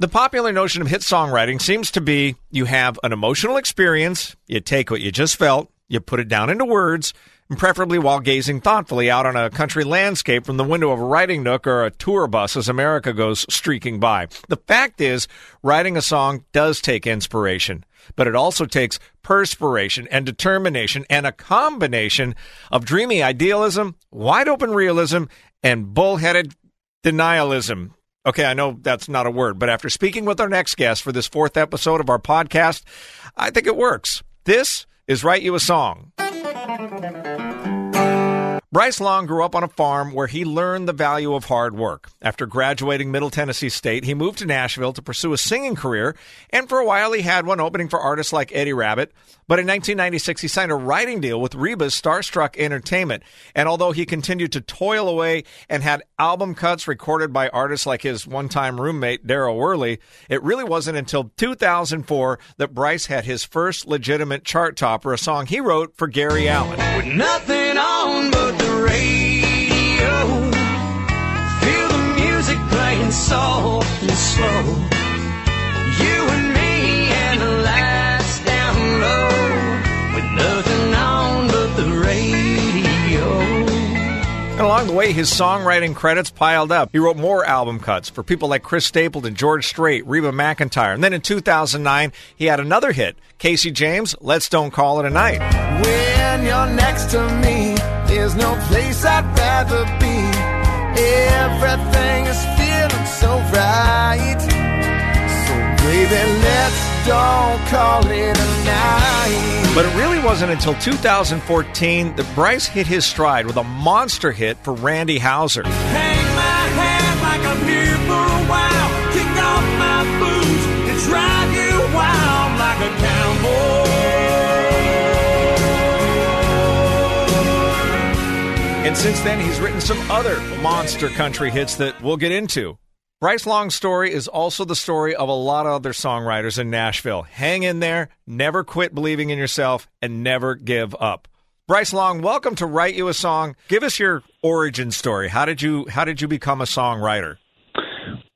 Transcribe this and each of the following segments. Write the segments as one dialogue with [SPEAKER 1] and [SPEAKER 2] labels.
[SPEAKER 1] The popular notion of hit songwriting seems to be you have an emotional experience, you take what you just felt, you put it down into words, and preferably while gazing thoughtfully out on a country landscape from the window of a writing nook or a tour bus as America goes streaking by. The fact is, writing a song does take inspiration, but it also takes perspiration and determination and a combination of dreamy idealism, wide open realism, and bullheaded denialism. Okay, I know that's not a word, but after speaking with our next guest for this fourth episode of our podcast, I think it works. This is Write You a Song. Bryce Long grew up on a farm where he learned the value of hard work. After graduating Middle Tennessee State, he moved to Nashville to pursue a singing career, and for a while he had one opening for artists like Eddie Rabbitt. But in 1996, he signed a writing deal with Reba's Starstruck Entertainment. And although he continued to toil away and had album cuts recorded by artists like his one time roommate, Daryl Worley, it really wasn't until 2004 that Bryce had his first legitimate chart topper, a song he wrote for Gary Allan.
[SPEAKER 2] With nothing on but radio. Feel the music playing soft and slow. You and me and the lights down low. With nothing on but the radio.
[SPEAKER 1] And along the way, his songwriting credits piled up. He wrote more album cuts for people like Chris Stapleton, George Strait, Reba McEntire. And then in 2009, he had another hit, Casey James, Let's Don't Call It a Night.
[SPEAKER 2] When you're next to me, there's no place I'd rather be. Everything is feeling so right. So, baby, let's don't call it a night.
[SPEAKER 1] But it really wasn't until 2014 that Bryce hit his stride with a monster hit for Randy Houser.
[SPEAKER 2] Hang my head like I'm here for a while. And
[SPEAKER 1] since then, he's written some other monster country hits that we'll get into. Bryce Long's story is also the story of a lot of other songwriters in Nashville. Hang in there, never quit believing in yourself, and never give up. Bryce Long, welcome to Write You a Song. Give us your origin story. How did you how did you become a songwriter?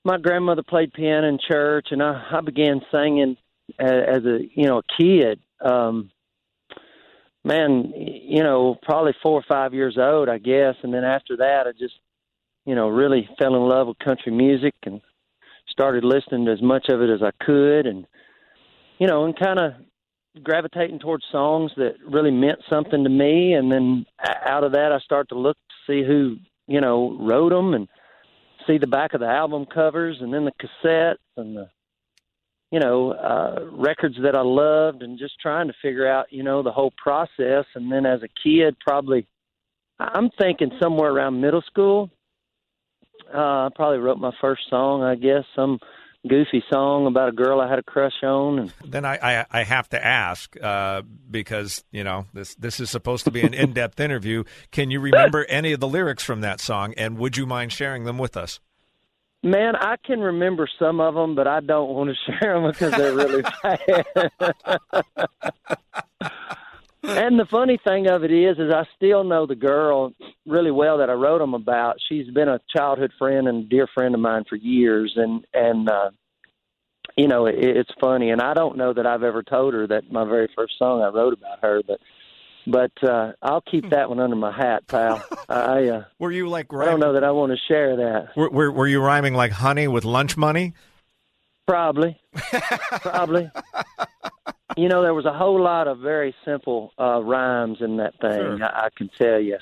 [SPEAKER 3] my grandmother played piano in church, and I, I began singing as, a you know a kid. Um, man, you know, probably four or five years old, I guess, and then after that, I just you know really fell in love with country music and started listening to as much of it as I could, and you know, and kind of gravitating towards songs that really meant something to me, and then out of that, I start to look to see who you know wrote them and see the back of the album covers and then the cassettes and the you know uh records that I loved and just trying to figure out you know the whole process and then as a kid probably I'm thinking somewhere around middle school uh I probably wrote my first song I guess some goofy song about a girl I had a crush on and
[SPEAKER 1] Then I, I, I have to ask uh, because you know this this is supposed to be an in depth interview. Can you remember any of the lyrics from that song, and would you mind sharing them with us?
[SPEAKER 3] Man, I can remember some of them, but I don't want to share them because they're really bad. and the funny thing of it is, is I still know the girl really well that I wrote them about. She's been a childhood friend and dear friend of mine for years, and and uh, you know it, it's funny. And I don't know that I've ever told her that my very first song I wrote about her, but but uh, I'll keep that one under my hat, pal. I uh,
[SPEAKER 1] Were you like
[SPEAKER 3] I don't know that I want to share that.
[SPEAKER 1] Were, were, were you rhyming like honey with lunch money?
[SPEAKER 3] Probably, probably. You know, there was a whole lot of very simple uh, rhymes in that thing.
[SPEAKER 1] Sure.
[SPEAKER 3] I, I can tell you,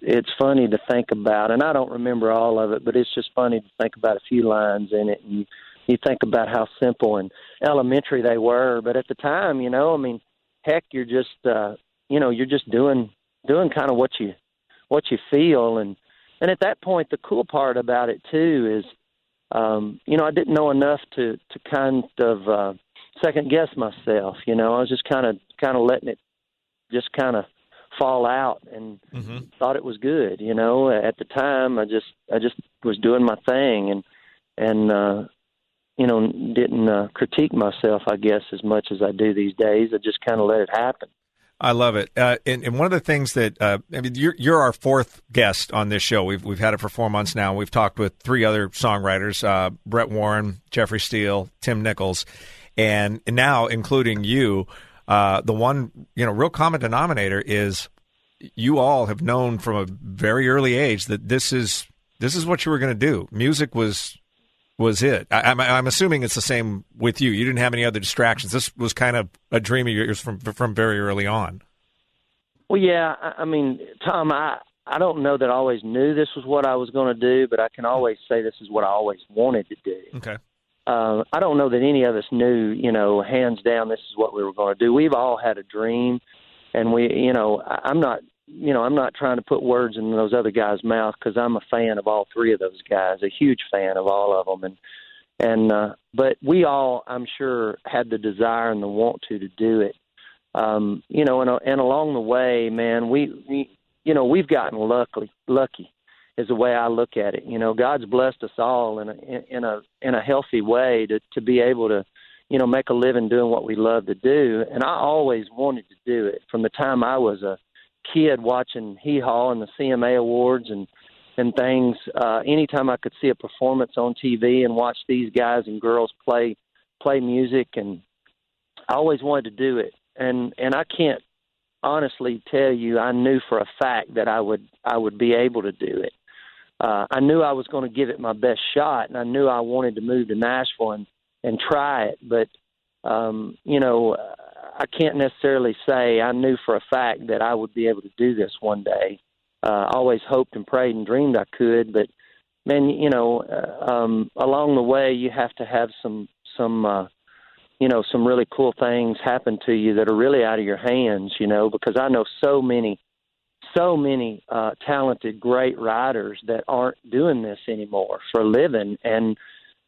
[SPEAKER 3] it's funny to think about, and I don't remember all of it, but it's just funny to think about a few lines in it, and you, you think about how simple and elementary they were. But at the time, you know, I mean, heck, you're just, uh, you know, you're just doing doing kind of what you what you feel, and and at that point, the cool part about it too is um, you know, I didn't know enough to to kind of uh, second guess myself. You know, I was just kind of kind of letting it just kind of fall out and
[SPEAKER 1] Mm-hmm.
[SPEAKER 3] thought it was good. You know, at the time, I just I just was doing my thing and and uh, you know didn't uh, critique myself. I guess as much as I do these days, I just kind of let it happen.
[SPEAKER 1] I love it. Uh, and, and, one of the things that uh, I mean, you're, you're our fourth guest on this show. We've we've had it for four months now. We've talked with three other songwriters: uh, Brett Warren, Jeffrey Steele, Tim Nichols, and, and now including you. Uh, the one you know real common denominator is you all have known from a very early age that this is this is what you were going to do. Music was was it. I, am I'm, I'm assuming it's the same with you. You didn't have any other distractions. This was kind of a dream of yours from from very early on.
[SPEAKER 3] Well, yeah. I mean, Tom, I I don't know that I always knew this was what I was going to do, but I can always say this is what I always wanted to do.
[SPEAKER 1] Okay.
[SPEAKER 3] Uh, I don't know that any of us knew, you know, hands down, this is what we were going to do. We've all had a dream, and we, you know, I'm not you know, I'm not trying to put words in those other guys' mouth because I'm a fan of all three of those guys, a huge fan of all of them, and and uh, but we all, I'm sure, had the desire and the want to to do it. Um, you know, and and along the way, man, we, we you know we've gotten lucky, lucky is the way I look at it. You know, God's blessed us all in a in a in a healthy way to to be able to you know make a living doing what we love to do and I always wanted to do it from the time I was a kid watching Hee Haw and the CMA awards and and things. Uh, anytime I could see a performance on TV and watch these guys and girls play play music, and I always wanted to do it. And and I can't honestly tell you I knew for a fact that I would I would be able to do it. Uh, I knew I was going to give it my best shot, and I knew I wanted to move to Nashville and and try it. But um, you know, I can't necessarily say I knew for a fact that I would be able to do this one day. Uh, always hoped and prayed and dreamed I could, but man, you know, uh, um, along the way you have to have some some uh, you know some really cool things happen to you that are really out of your hands. You know, because I know so many so many uh, talented, great writers that aren't doing this anymore for a living, and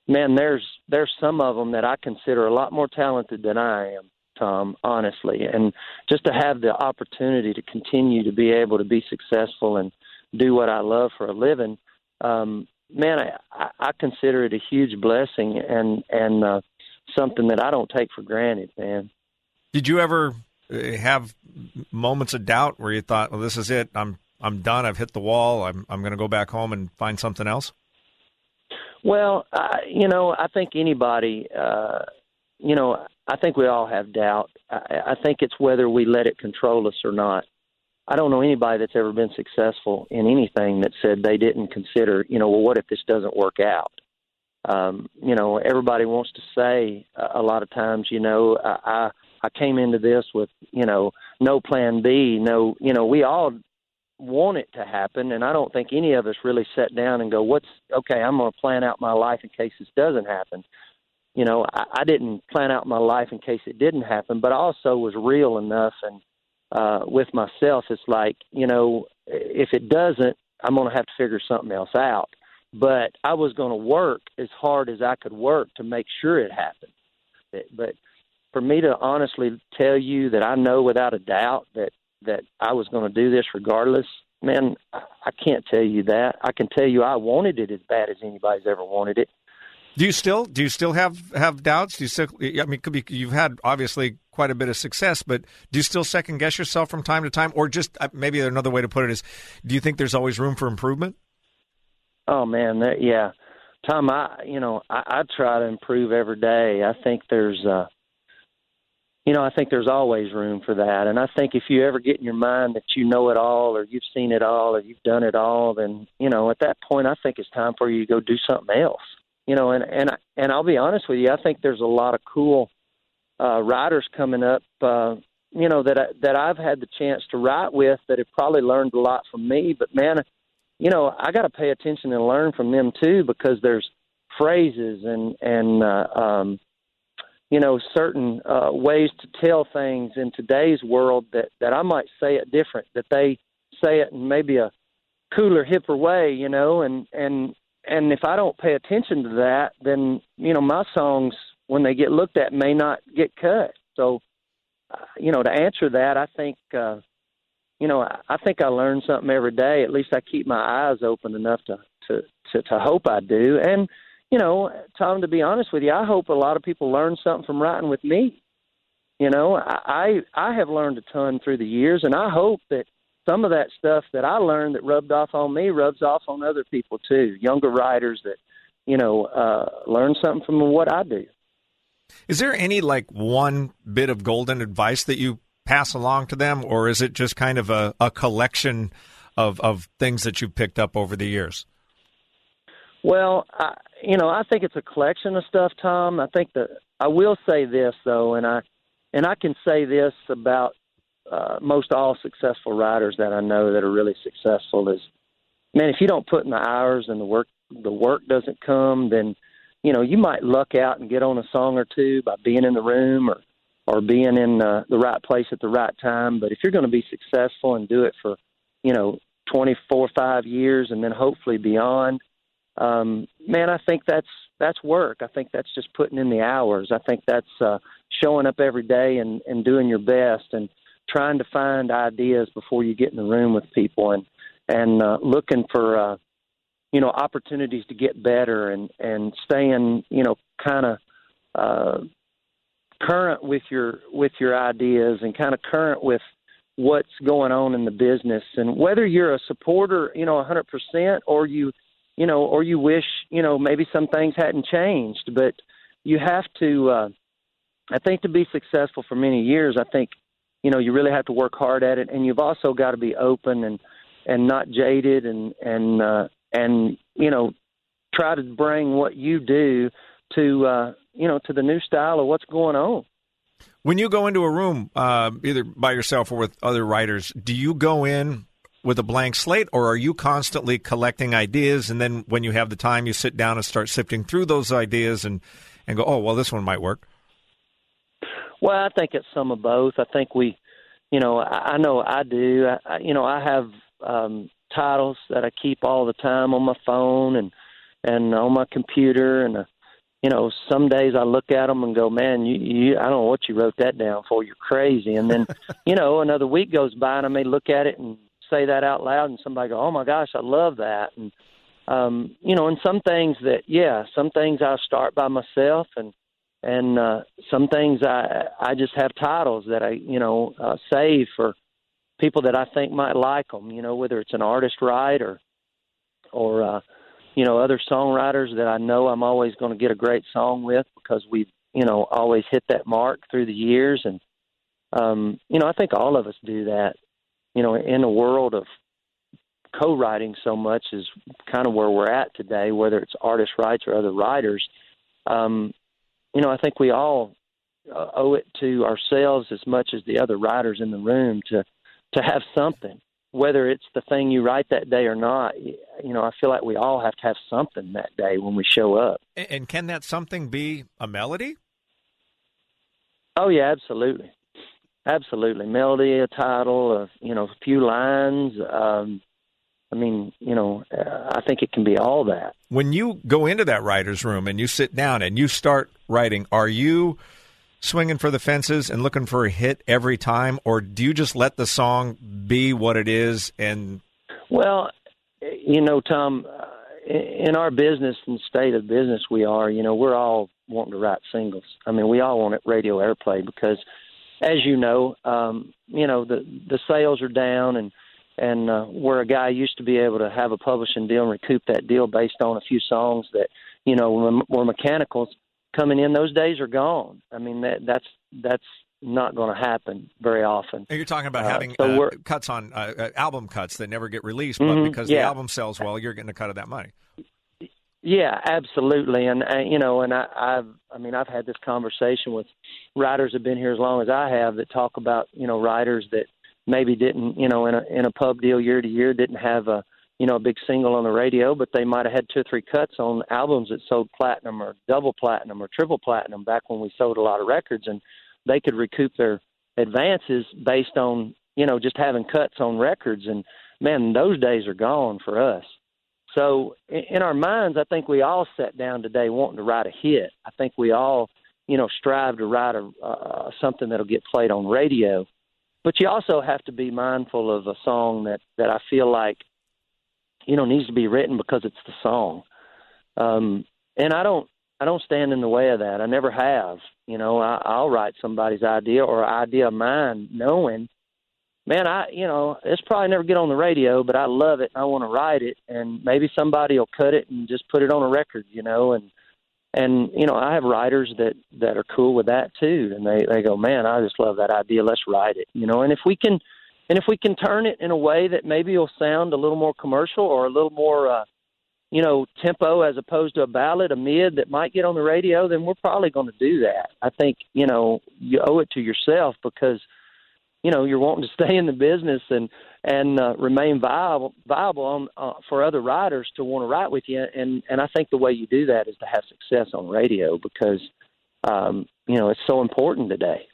[SPEAKER 3] man, there's there's some of them that I consider a lot more talented than I am Tom, honestly. And just to have the opportunity to continue to be able to be successful and do what I love for a living, um, man, I, I consider it a huge blessing and and uh, something that I don't take for granted, man.
[SPEAKER 1] Did you ever uh, have moments of doubt where you thought, "Well, this is it. I'm I'm done. I've hit the wall. I'm I'm going to go back home and find something else."
[SPEAKER 3] Well, I, you know, I think anybody, uh, you know, I think we all have doubt. I, I think it's whether we let it control us or not. I don't know anybody that's ever been successful in anything that said they didn't consider, you know, well, what if this doesn't work out? Um, you know, everybody wants to say uh, a lot of times, you know, I, I I came into this with, you know, no plan B, no, you know, we all want it to happen, and I don't think any of us really sat down and go, what's okay? I'm going to plan out my life in case this doesn't happen you know, I, I didn't plan out my life in case it didn't happen, but I also was real enough and uh, with myself. It's like, you know, if it doesn't, I'm going to have to figure something else out. But I was going to work as hard as I could work to make sure it happened. But for me to honestly tell you that I know without a doubt that that I was going to do this regardless, man, I can't tell you that. I can tell you I wanted it as bad as anybody's ever wanted it.
[SPEAKER 1] Do you still do you still have have doubts? Do you still? I mean, could be you've had obviously quite a bit of success, but do you still second guess yourself from time to time, or just uh, maybe another way to put it is, do you think there's always room for improvement?
[SPEAKER 3] Oh man, that, yeah, Tom. I you know I, I try to improve every day. I think there's uh, you know I think there's always room for that, and I think if you ever get in your mind that you know it all, or you've seen it all, or you've done it all, then you know at that point I think it's time for you to go do something else you know, and and and I'll be honest with you, I think there's a lot of cool uh, writers coming up, uh, you know, that I, that I've had the chance to write with that have probably learned a lot from me. But man, you know, I got to pay attention and learn from them too because there's phrases and and uh, um, you know certain uh, ways to tell things in today's world that that I might say it different, that they say it in maybe a cooler, hipper way, you know, and and and if I don't pay attention to that, then you know my songs when they get looked at may not get cut. So, uh, you know, to answer that, I think uh, you know I, I think I learn something every day. At least I keep my eyes open enough to to to, to hope I do. And you know, Tom, to be honest with you, I hope a lot of people learn something from writing with me. You know, I I have learned a ton through the years, and I hope that some of that stuff that I learned that rubbed off on me rubs off on other people too, younger writers that you know uh, learn something from what I do.
[SPEAKER 1] Is there any like one bit of golden advice that you pass along to them, or is it just kind of a, a collection of of things that you've picked up over the years?
[SPEAKER 3] Well, I, you know, I think it's a collection of stuff, Tom. I think that I will say this though, and I and I can say this about uh, most all successful writers that I know that are really successful is, man, if you don't put in the hours and the work, the work doesn't come, then you know you might luck out and get on a song or two by being in the room or or being in uh, the right place at the right time. But if you're going to be successful and do it for, you know, 24, five years and then hopefully beyond, um, man, I think that's that's work. I think that's just putting in the hours. I think that's uh, showing up every day and, and doing your best and trying to find ideas before you get in the room with people and and uh, looking for uh, you know opportunities to get better and and staying you know kind of uh, current with your with your ideas and kind of current with what's going on in the business and whether you're a supporter you know a 100% or you you know, or you wish, you know, maybe some things hadn't changed. But you have to, uh, I think, to be successful for many years, I think, you know, you really have to work hard at it, and you've also got to be open and and not jaded, and and uh, and you know, try to bring what you do to uh, you know to the new style of what's going on.
[SPEAKER 1] When you go into a room, uh, either by yourself or with other writers, do you go in with a blank slate, or are you constantly collecting ideas and then when you have the time, you sit down and start sifting through those ideas and and go, oh well, this one might work.
[SPEAKER 3] Well, I think it's some of both. I think we, you know, I, I know I do. I, you know, I have um, titles that I keep all the time on my phone and and on my computer, and uh, you know, some days I look at them and go, man, you, you, I don't know what you wrote that down for. You're crazy. And then, you know, another week goes by and I may look at it and say that out loud and somebody go, "Oh my gosh, I love that." And um, you know, and some things that yeah, some things I start by myself and and uh, some things I I just have titles that I you know uh, save for people that I think might like them. You know, whether it's an artist right or uh, you know other songwriters that I know I'm always going to get a great song with because we've you know always hit that mark through the years and um, you know I think all of us do that you know, in a world of co-writing so much is kind of where we're at today, whether it's artist rights or other writers. Um, you know, I think we all uh, owe it to ourselves as much as the other writers in the room to to have something, whether it's the thing you write that day or not. You know, I feel like we all have to have something that day when we show up.
[SPEAKER 1] And can that something be a melody?
[SPEAKER 3] Oh yeah, absolutely. Absolutely, melody, a title, a you know, a few lines. Um, I mean, you know, uh, I think it can be all that.
[SPEAKER 1] When you go into that writer's room and you sit down and you start writing, are you swinging for the fences and looking for a hit every time, or do you just let the song be what it is? And
[SPEAKER 3] well, you know, Tom, uh, in our business and state of business we are, you know, we're all wanting to write singles. I mean, we all want it radio airplay because as you know, um, you know the the sales are down, and and uh, where a guy used to be able to have a publishing deal and recoup that deal based on a few songs that you know were mechanicals coming in, those days are gone. I mean that that's that's not going to happen very often.
[SPEAKER 1] And you're talking about uh, having so uh, cuts on uh, uh, album cuts that never get released, but mm-hmm, because yeah. the album sells well, you're getting a cut of that money.
[SPEAKER 3] Yeah, absolutely, and uh, you know, and I, I've, I mean, I've had this conversation with writers that have been here as long as I have that talk about, you know, writers that maybe didn't, you know, in a in a pub deal year to year didn't have a, you know, a big single on the radio, but they might have had two or three cuts on albums that sold platinum or double platinum or triple platinum back when we sold a lot of records, and they could recoup their advances based on, you know, just having cuts on records, and man, those days are gone for us. So in our minds, I think we all sat down today wanting to write a hit. I think we all, you know, strive to write a uh, something that'll get played on radio. But you also have to be mindful of a song that that I feel like, you know, needs to be written because it's the song. Um, and I don't, I don't stand in the way of that. I never have. You know, I, I'll write somebody's idea or idea of mine, knowing, man, I you know it's probably never get on the radio, but I love it and I want to write it, and maybe somebody will cut it and just put it on a record, you know, and and you know I have writers that that are cool with that too, and they they go, man, I just love that idea. Let's write it, you know, and if we can. And if we can turn it in a way that maybe will sound a little more commercial or a little more uh, you know, tempo as opposed to a ballad, a mid that might get on the radio, then we're probably going to do that. I think, you know, you owe it to yourself because, you know, you're wanting to stay in the business and and uh, remain viable viable on, uh, for other writers to want to write with you. And and I think the way you do that is to have success on radio because, um, you know, it's so important today.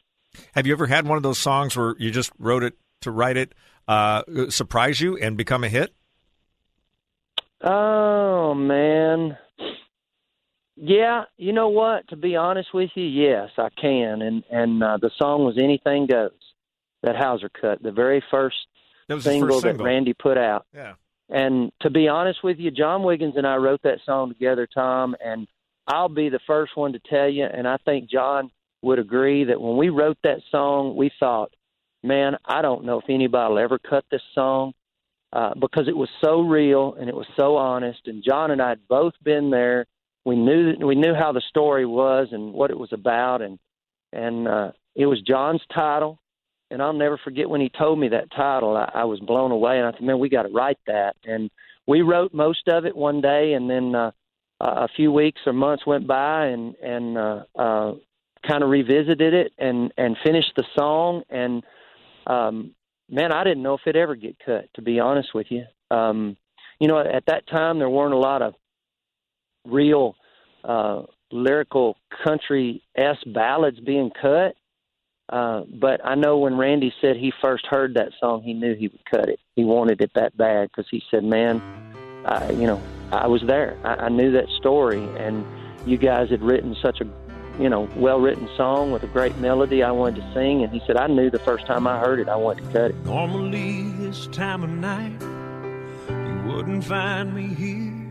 [SPEAKER 1] Have you ever had one of those songs where you just wrote it to write it, uh, surprise you and become a hit?
[SPEAKER 3] Oh man. Yeah, you know what? To be honest with you, yes, I can. And and uh, the song was "Anything Goes." That Houser cut, the very first
[SPEAKER 1] that
[SPEAKER 3] single,
[SPEAKER 1] first single
[SPEAKER 3] that Randy put out.
[SPEAKER 1] Yeah.
[SPEAKER 3] And to be honest with you, John Wiggins and I wrote that song together, Tom. And I'll be the first one to tell you, and I think John would agree that when we wrote that song, we thought, man, I don't know if anybody will ever cut this song uh, because it was so real and it was so honest. And John and I had both been there. We knew we knew how the story was and what it was about, and and uh, it was John's title. And I'll never forget when he told me that title. I, I was blown away, and I thought, man, we got to write that. And we wrote most of it one day, and then uh, a few weeks or months went by, and and uh, uh, kind of revisited it and and finished the song and um man, I didn't know if it'd ever get cut. To be honest with you, um, you know, at that time there weren't a lot of real uh, lyrical country s ballads being cut. Uh, but I know when Randy said he first heard that song, he knew he would cut it. He wanted it that bad because he said, "Man, I, you know, I was there. I, I knew that story, and you guys had written such a you know, well written song with a great melody I wanted to sing. And he said, I knew the first time I heard it, I wanted to cut it.
[SPEAKER 2] Normally, this time of night, you wouldn't find me here.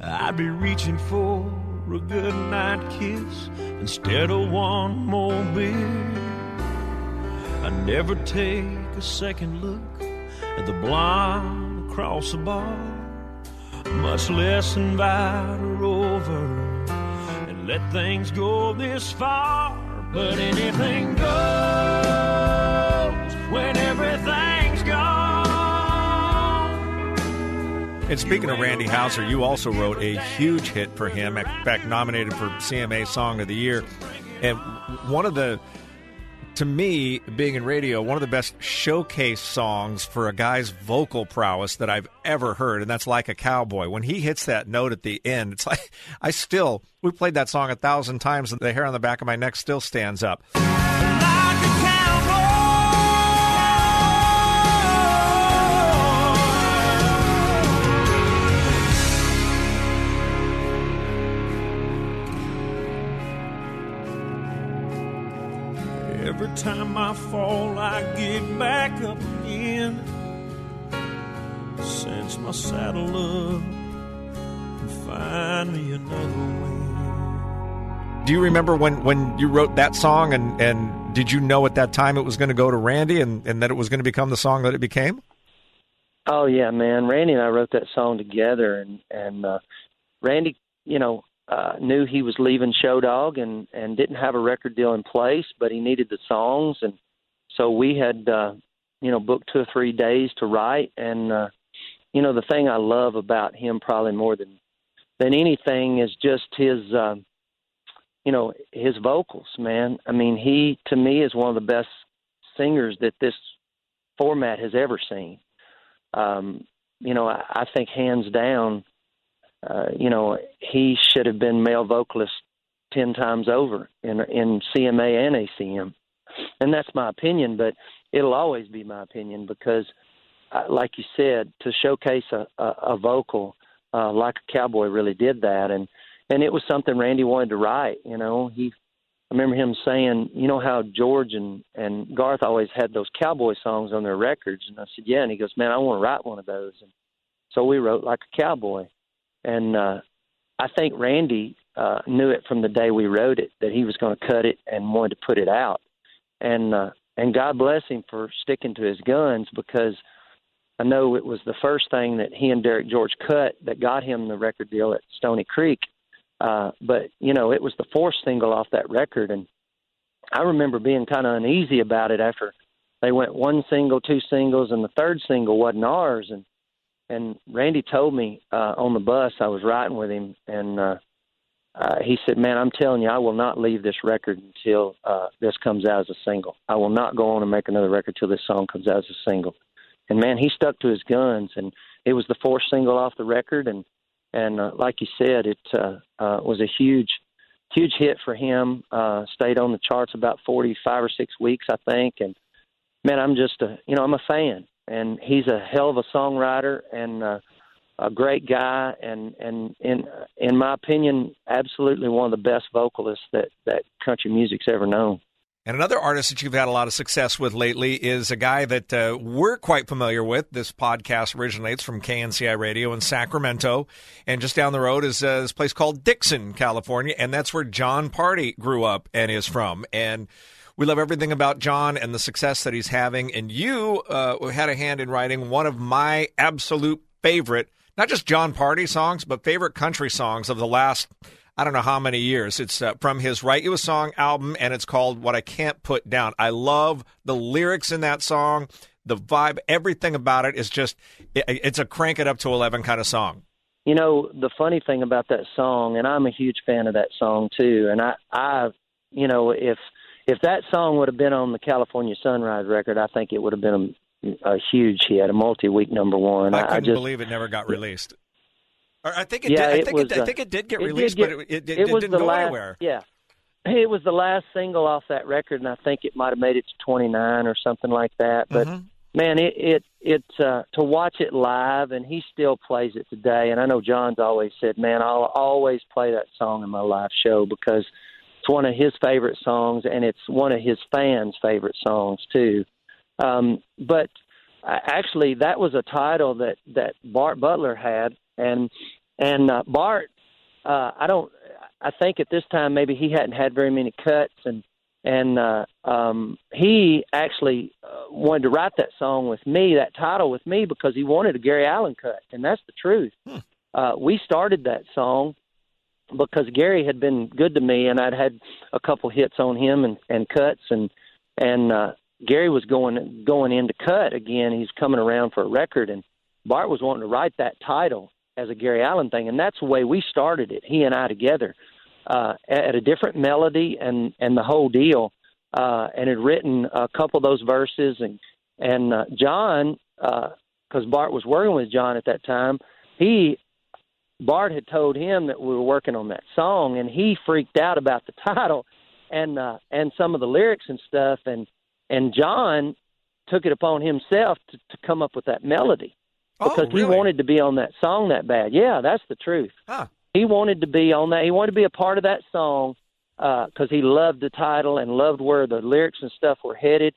[SPEAKER 2] I'd be reaching for a good night kiss instead of one more beer. I never take a second look at the blonde across the bar, much less invite her over and let things go this far, but anything goes when
[SPEAKER 1] And speaking of Randy Houser, you also wrote a huge hit for him, in fact, nominated for CMA Song of the Year. And one of the to me, being in radio, one of the best showcase songs for a guy's vocal prowess that I've ever heard, and that's like a cowboy. When he hits that note at the end, it's like I still we played that song a thousand times, and the hair on the back of my neck still stands up.
[SPEAKER 2] Every time I fall, I get back up again. Cinch my saddle up and find me another way.
[SPEAKER 1] Do you remember when, when you wrote that song and, and did you know at that time it was going to go to Randy and, and that it was going to become the song that it became?
[SPEAKER 3] Oh yeah, man. Randy and I wrote that song together and, and uh Randy, you know, uh, knew he was leaving Show Dog and and didn't have a record deal in place, but he needed the songs, and so we had uh, you know booked two or three days to write. And uh, you know the thing I love about him probably more than than anything is just his uh, you know his vocals, man. I mean, he to me is one of the best singers that this format has ever seen. Um, you know, I, I think hands down uh, you know, he should have been male vocalist ten times over in in CMA and ACM, and that's my opinion. But it'll always be my opinion because, uh, like you said, to showcase a, a, a vocal uh, like a cowboy really did that, and and it was something Randy wanted to write. You know, he. I remember him saying, you know how George and and Garth always had those cowboy songs on their records, and I said, yeah, and he goes, man, I want to write one of those, and so we wrote like a cowboy and uh, I think Randy uh, knew it from the day we wrote it that he was going to cut it and wanted to put it out, and uh, and God bless him for sticking to his guns because I know it was the first thing that he and Derek George cut that got him the record deal at Stoney Creek. Uh, but you know, it was the fourth single off that record, and I remember being kind of uneasy about it after they went one single, two singles, and the third single wasn't ours. And and Randy told me uh, on the bus I was riding with him, and uh, uh, he said, "Man, I'm telling you, I will not leave this record until uh, this comes out as a single. I will not go on and make another record till this song comes out as a single." And man, he stuck to his guns, and it was the fourth single off the record, and and uh, like you said, it uh, uh, was a huge, huge hit for him. Uh, stayed on the charts about forty five or six weeks, I think, and man, I'm just a you know I'm a fan, and he's a hell of a songwriter and uh, a great guy, and and in in my opinion, absolutely one of the best vocalists that that country music's ever known.
[SPEAKER 1] And another artist that you've had a lot of success with lately is a guy that uh, we're quite familiar with. This podcast originates from KNCI Radio in Sacramento. And just down the road is uh, this place called Dixon, California. And that's where Jon Pardi grew up and is from. And we love everything about John and the success that he's having. And you uh, had a hand in writing one of my absolute favorite, not just Jon Pardi songs, but favorite country songs of the last I don't know how many years. It's uh, from his Write You a Song album, and it's called What I Can't Put Down. I love the lyrics in that song, the vibe, everything about it is just, it, it's a crank it up to 11 kind of song.
[SPEAKER 3] You know, the funny thing about that song, and I'm a huge fan of that song too, and I, I, you know, if, if that song would have been on the California Sunrise record, I think it would have been a, a huge hit, a multi-week number one.
[SPEAKER 1] I couldn't
[SPEAKER 3] I just,
[SPEAKER 1] believe it never got released. Or I think it
[SPEAKER 3] Yeah,
[SPEAKER 1] did. I
[SPEAKER 3] it
[SPEAKER 1] think
[SPEAKER 3] was,
[SPEAKER 1] it, I
[SPEAKER 3] uh,
[SPEAKER 1] think it did get
[SPEAKER 3] it did
[SPEAKER 1] released,
[SPEAKER 3] get-
[SPEAKER 1] but it, it, it,
[SPEAKER 3] it was
[SPEAKER 1] didn't go
[SPEAKER 3] last,
[SPEAKER 1] anywhere.
[SPEAKER 3] Yeah, it was the last single off that record, and I think it might have made it to 29 or something like that. But
[SPEAKER 1] Mhm.
[SPEAKER 3] man, it it it's uh, to watch it live, and he still plays it today. And I know John's always said, "Man, I'll always play that song in my live show because it's one of his favorite songs, and it's one of his fans' favorite songs too." Um, but uh, actually, that was a title that that Bart Butler had, and and uh, Bart, uh, I don't, I think at this time maybe he hadn't had very many cuts, and and uh, um, he actually uh, wanted to write that song with me, that title with me, because he wanted a Gary Allan cut, and that's the truth. Uh, we started that song because Gary had been good to me, and I'd had a couple hits on him and, and cuts, and and uh, Gary was going going into cut again. He's coming around for a record, and Bart was wanting to write that title as a Gary Allan thing, and that's the way we started it. He and I together uh, at a different melody and and the whole deal, uh, and had written a couple of those verses, and and uh, John, because Bart was working with John at that time, he Bart had told him that we were working on that song, and he freaked out about the title and uh, and some of the lyrics and stuff, and and John took it upon himself to, to come up with that melody because
[SPEAKER 1] oh, really?
[SPEAKER 3] he wanted to be on that song that bad. Yeah, that's the truth.
[SPEAKER 1] Huh.
[SPEAKER 3] He wanted to be on that. He wanted to be a part of that song because he loved the title and loved where the lyrics and stuff were headed,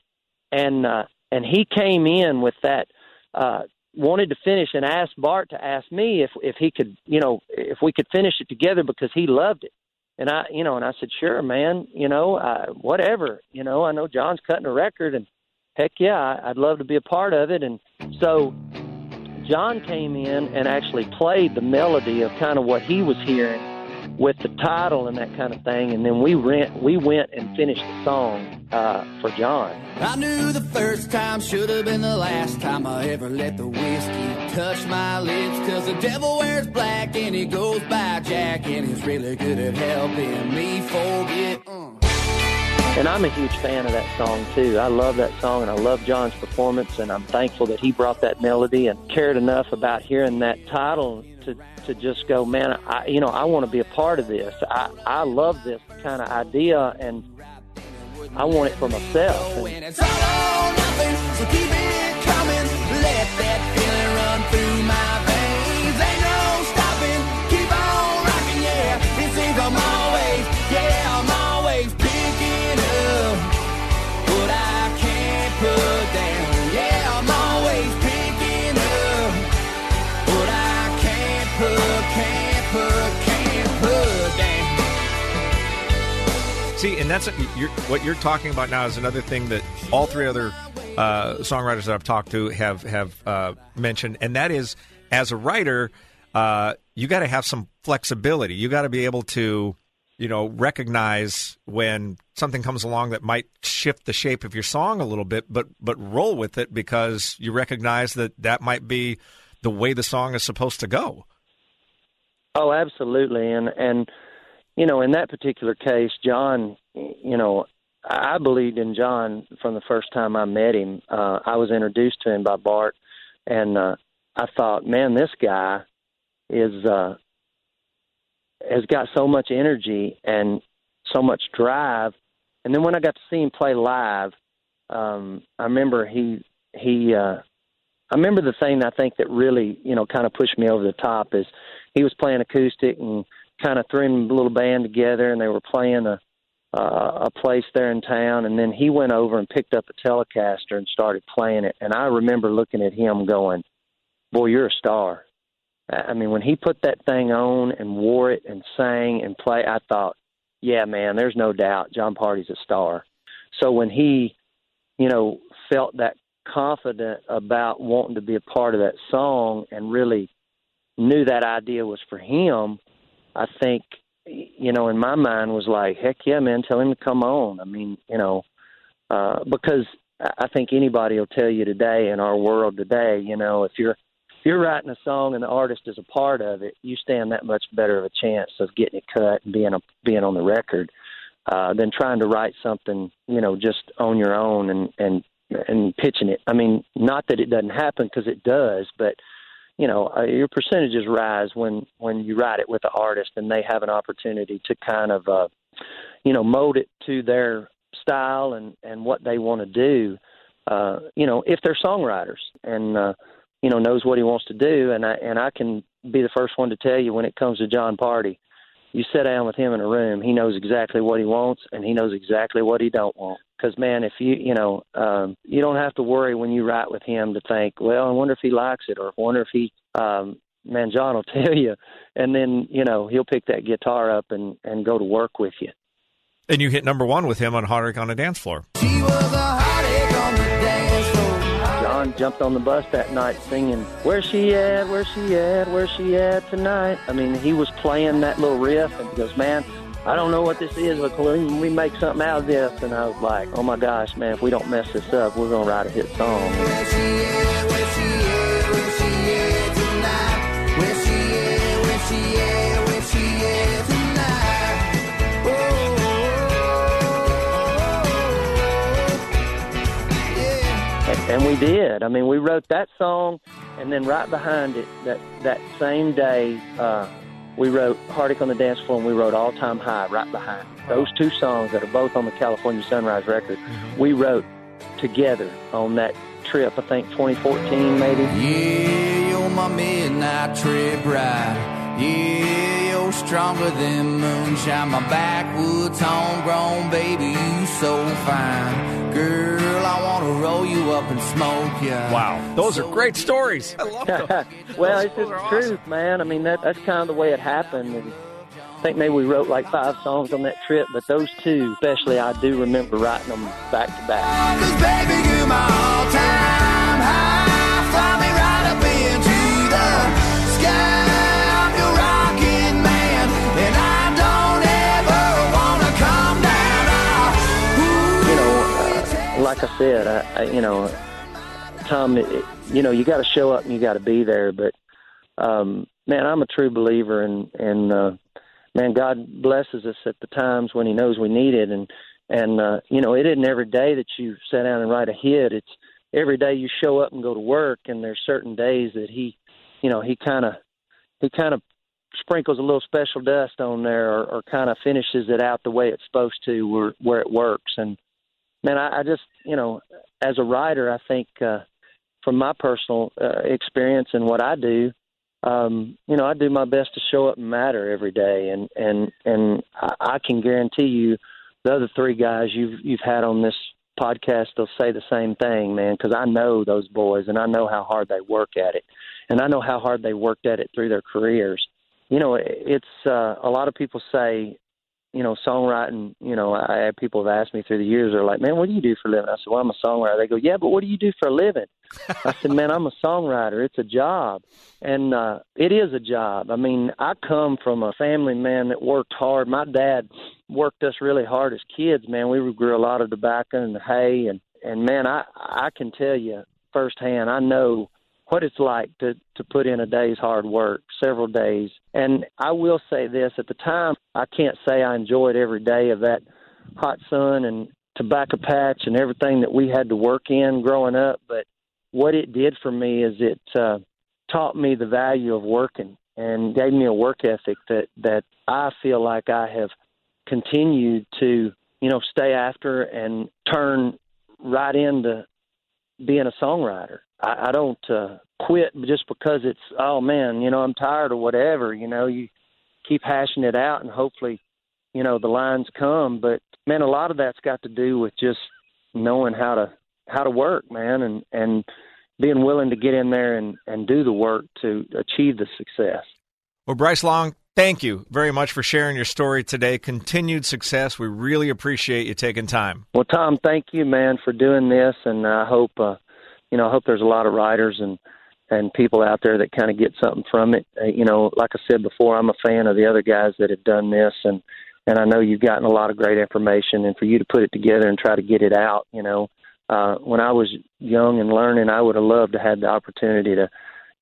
[SPEAKER 3] and uh, and he came in with that. Uh, wanted to finish and asked Bart to ask me if if he could, you know, if we could finish it together because he loved it. And I, you know, and I said, sure, man, you know, uh, whatever, you know, I know John's cutting a record, and heck yeah, I- I'd love to be a part of it. And so John came in and actually played the melody of kind of what he was hearing with the title and that kind of thing, and then we went we went and finished the song uh, for John.
[SPEAKER 2] I knew the first time should have been the last time I ever let the whiskey touch my lips. Cause the devil wears black and he goes by Jack and he's really good at helping me forget. Uh.
[SPEAKER 3] And I'm a huge fan of that song too. I love that song and I love John's performance and I'm thankful that he brought that melody and cared enough about hearing that title to to just go, man, I you know, I want to be a part of this. I I love this kind of idea and I want it for myself. And
[SPEAKER 1] See, and that's you're, what you're talking about now is another thing that all three other uh, songwriters that I've talked to have have uh, mentioned, and that is as a writer, uh, you got to have some flexibility. You got to be able to, you know, recognize when something comes along that might shift the shape of your song a little bit, but but roll with it because you recognize that that might be the way the song is supposed to go.
[SPEAKER 3] Oh, absolutely, and and you know, in that particular case, John, you know, I believed in John from the first time I met him. Uh, I was introduced to him by Bart, and uh, I thought, man, this guy is uh, has got so much energy and so much drive. And then when I got to see him play live, um, I remember he he. Uh, I remember the thing I think that really you know kind of pushed me over the top is he was playing acoustic and kind of threw a little band together, and they were playing a uh, a place there in town, and then he went over and picked up a Telecaster and started playing it. And I remember looking at him going, "Boy, you're a star." I mean, when he put that thing on and wore it and sang and play, I thought, "Yeah, man, there's no doubt Jon Pardi's a star." So when he, you know, felt that confident about wanting to be a part of that song and really knew that idea was for him, I think, you know, in my mind was like, heck yeah, man, tell him to come on. I mean, you know, uh, because I think anybody will tell you today in our world today, you know, if you're if you're writing a song and the artist is a part of it, you stand that much better of a chance of getting it cut and being a, being on the record uh, than trying to write something, you know, just on your own and and and pitching it. I mean, not that it doesn't happen because it does, but you know uh, your percentages rise when when you write it with the artist and they have an opportunity to kind of uh you know mold it to their style and and what they want to do uh you know if they're songwriters and uh you know knows what he wants to do and I and I can be the first one to tell you when it comes to Jon Pardi you sit down with him in a room he knows exactly what he wants and he knows exactly what he don't want because man, if you you know um, you don't have to worry when you write with him to think, well, I wonder if he likes it, or I wonder if he, um, man, John will tell you, and then you know he'll pick that guitar up and and go to work with you.
[SPEAKER 1] And you hit number one with him on Heartache on the Dance Floor.
[SPEAKER 3] Jumped on the bus that night singing, Where's she at? Where's she at? Where's she at tonight? I mean, he was playing that little riff and he goes, Man, I don't know what this is, but when we make something out of this, and I was like, oh my gosh, man, if we don't mess this up, we're gonna write a hit song. And we did. I mean, we wrote that song, and then right behind it, that that same day, uh, we wrote Heartache on the Dance Floor and we wrote All Time High right behind. Those two songs that are both on the California Sunrise record, mm-hmm. we wrote together on that trip, I think 2014 maybe.
[SPEAKER 2] Yeah, you're my midnight trip ride. Yeah, you're stronger than moonshine. My backwoods homegrown baby, you so fine. Girl, I want to roll you up and smoke you.
[SPEAKER 1] Wow, those are great stories. I love them.
[SPEAKER 3] well, it's just the awesome. truth, man. I mean, that, that's kind of the way it happened. And I think maybe we wrote like five songs on that trip, but those two, especially, I do remember writing them back to back. Like I said, I, I you know, Tom, it, you know, you got to show up and you got to be there. But um, man, I'm a true believer, and and uh, man, God blesses us at the times when He knows we need it, and and uh, you know, it isn't every day that you sit down and write a hit. It's every day you show up and go to work, and there's certain days that He, you know, He kind of He kind of sprinkles a little special dust on there, or, or kind of finishes it out the way it's supposed to, where where it works, and man, I, I just you know, as a writer, I think uh, from my personal uh, experience and what I do, um, you know, I do my best to show up and matter every day, and and and I, I can guarantee you, the other three guys you've you've had on this podcast, they'll say the same thing, man, because I know those boys and I know how hard they work at it, and I know how hard they worked at it through their careers. You know, it's uh, a lot of people say you know, songwriting, you know, I have people have asked me through the years, they're like, man, what do you do for a living? I said, well, I'm a songwriter. They go, yeah, but what do you do for a living? I said, man, I'm a songwriter. It's a job. And uh, it is a job. I mean, I come from a family, man, that worked hard. My dad worked us really hard as kids, man. We grew a lot of tobacco and hay. And, and man, I, I can tell you firsthand, I know what it's like to to put in a day's hard work, several days. And I will say this: at the time, I can't say I enjoyed every day of that hot sun and tobacco patch and everything that we had to work in growing up. But what it did for me is it uh, taught me the value of working and gave me a work ethic that that I feel like I have continued to you know stay after and turn right into being a songwriter. I, I don't uh, quit just because it's oh man, you know I'm tired or whatever. You know you keep hashing it out and hopefully you know the lines come. But man, a lot of that's got to do with just knowing how to how to work, man, and and being willing to get in there and and do the work to achieve the success.
[SPEAKER 1] Well, Bryce Long, thank you very much for sharing your story today. Continued success. We really appreciate you taking time.
[SPEAKER 3] Well, Tom, thank you, man, for doing this, and I hope uh, you know I hope there's a lot of writers and and people out there that kind of get something from it. Uh, you know, like I said before, I'm a fan of the other guys that have done this, and and I know you've gotten a lot of great information. And for you to put it together and try to get it out, you know, uh, when I was young and learning, I would have loved to have the opportunity to,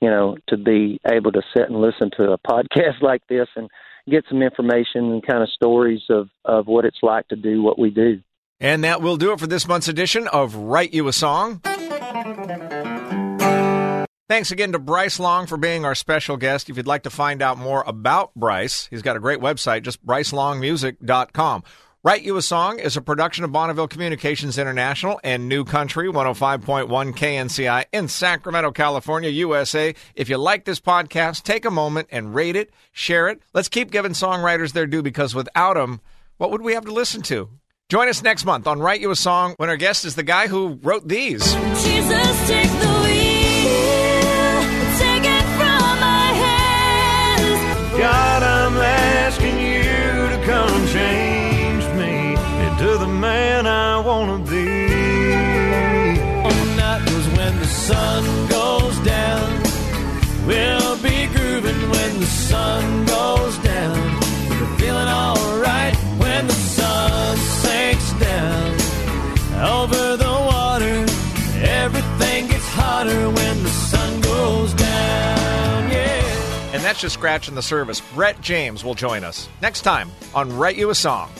[SPEAKER 3] you know, to be able to sit and listen to a podcast like this and get some information and kind of stories of of what it's like to do what we do.
[SPEAKER 1] And that will do it for this month's edition of Write You a Song. Thanks again to Bryce Long for being our special guest. If you'd like to find out more about Bryce, he's got a great website, just brycelongmusic.com. Write You a Song is a production of Bonneville Communications International and New Country 105.1 KNCI in Sacramento, California, USA. If you like this podcast, take a moment and rate it, share it. Let's keep giving songwriters their due because without them, what would we have to listen to? Join us next month on Write You a Song when our guest is the guy who wrote these.
[SPEAKER 4] Jesus, take
[SPEAKER 5] Over the water, everything gets hotter when the sun goes down. Yeah.
[SPEAKER 1] And that's just scratching the surface. Brett James will join us next time on Write You a Song.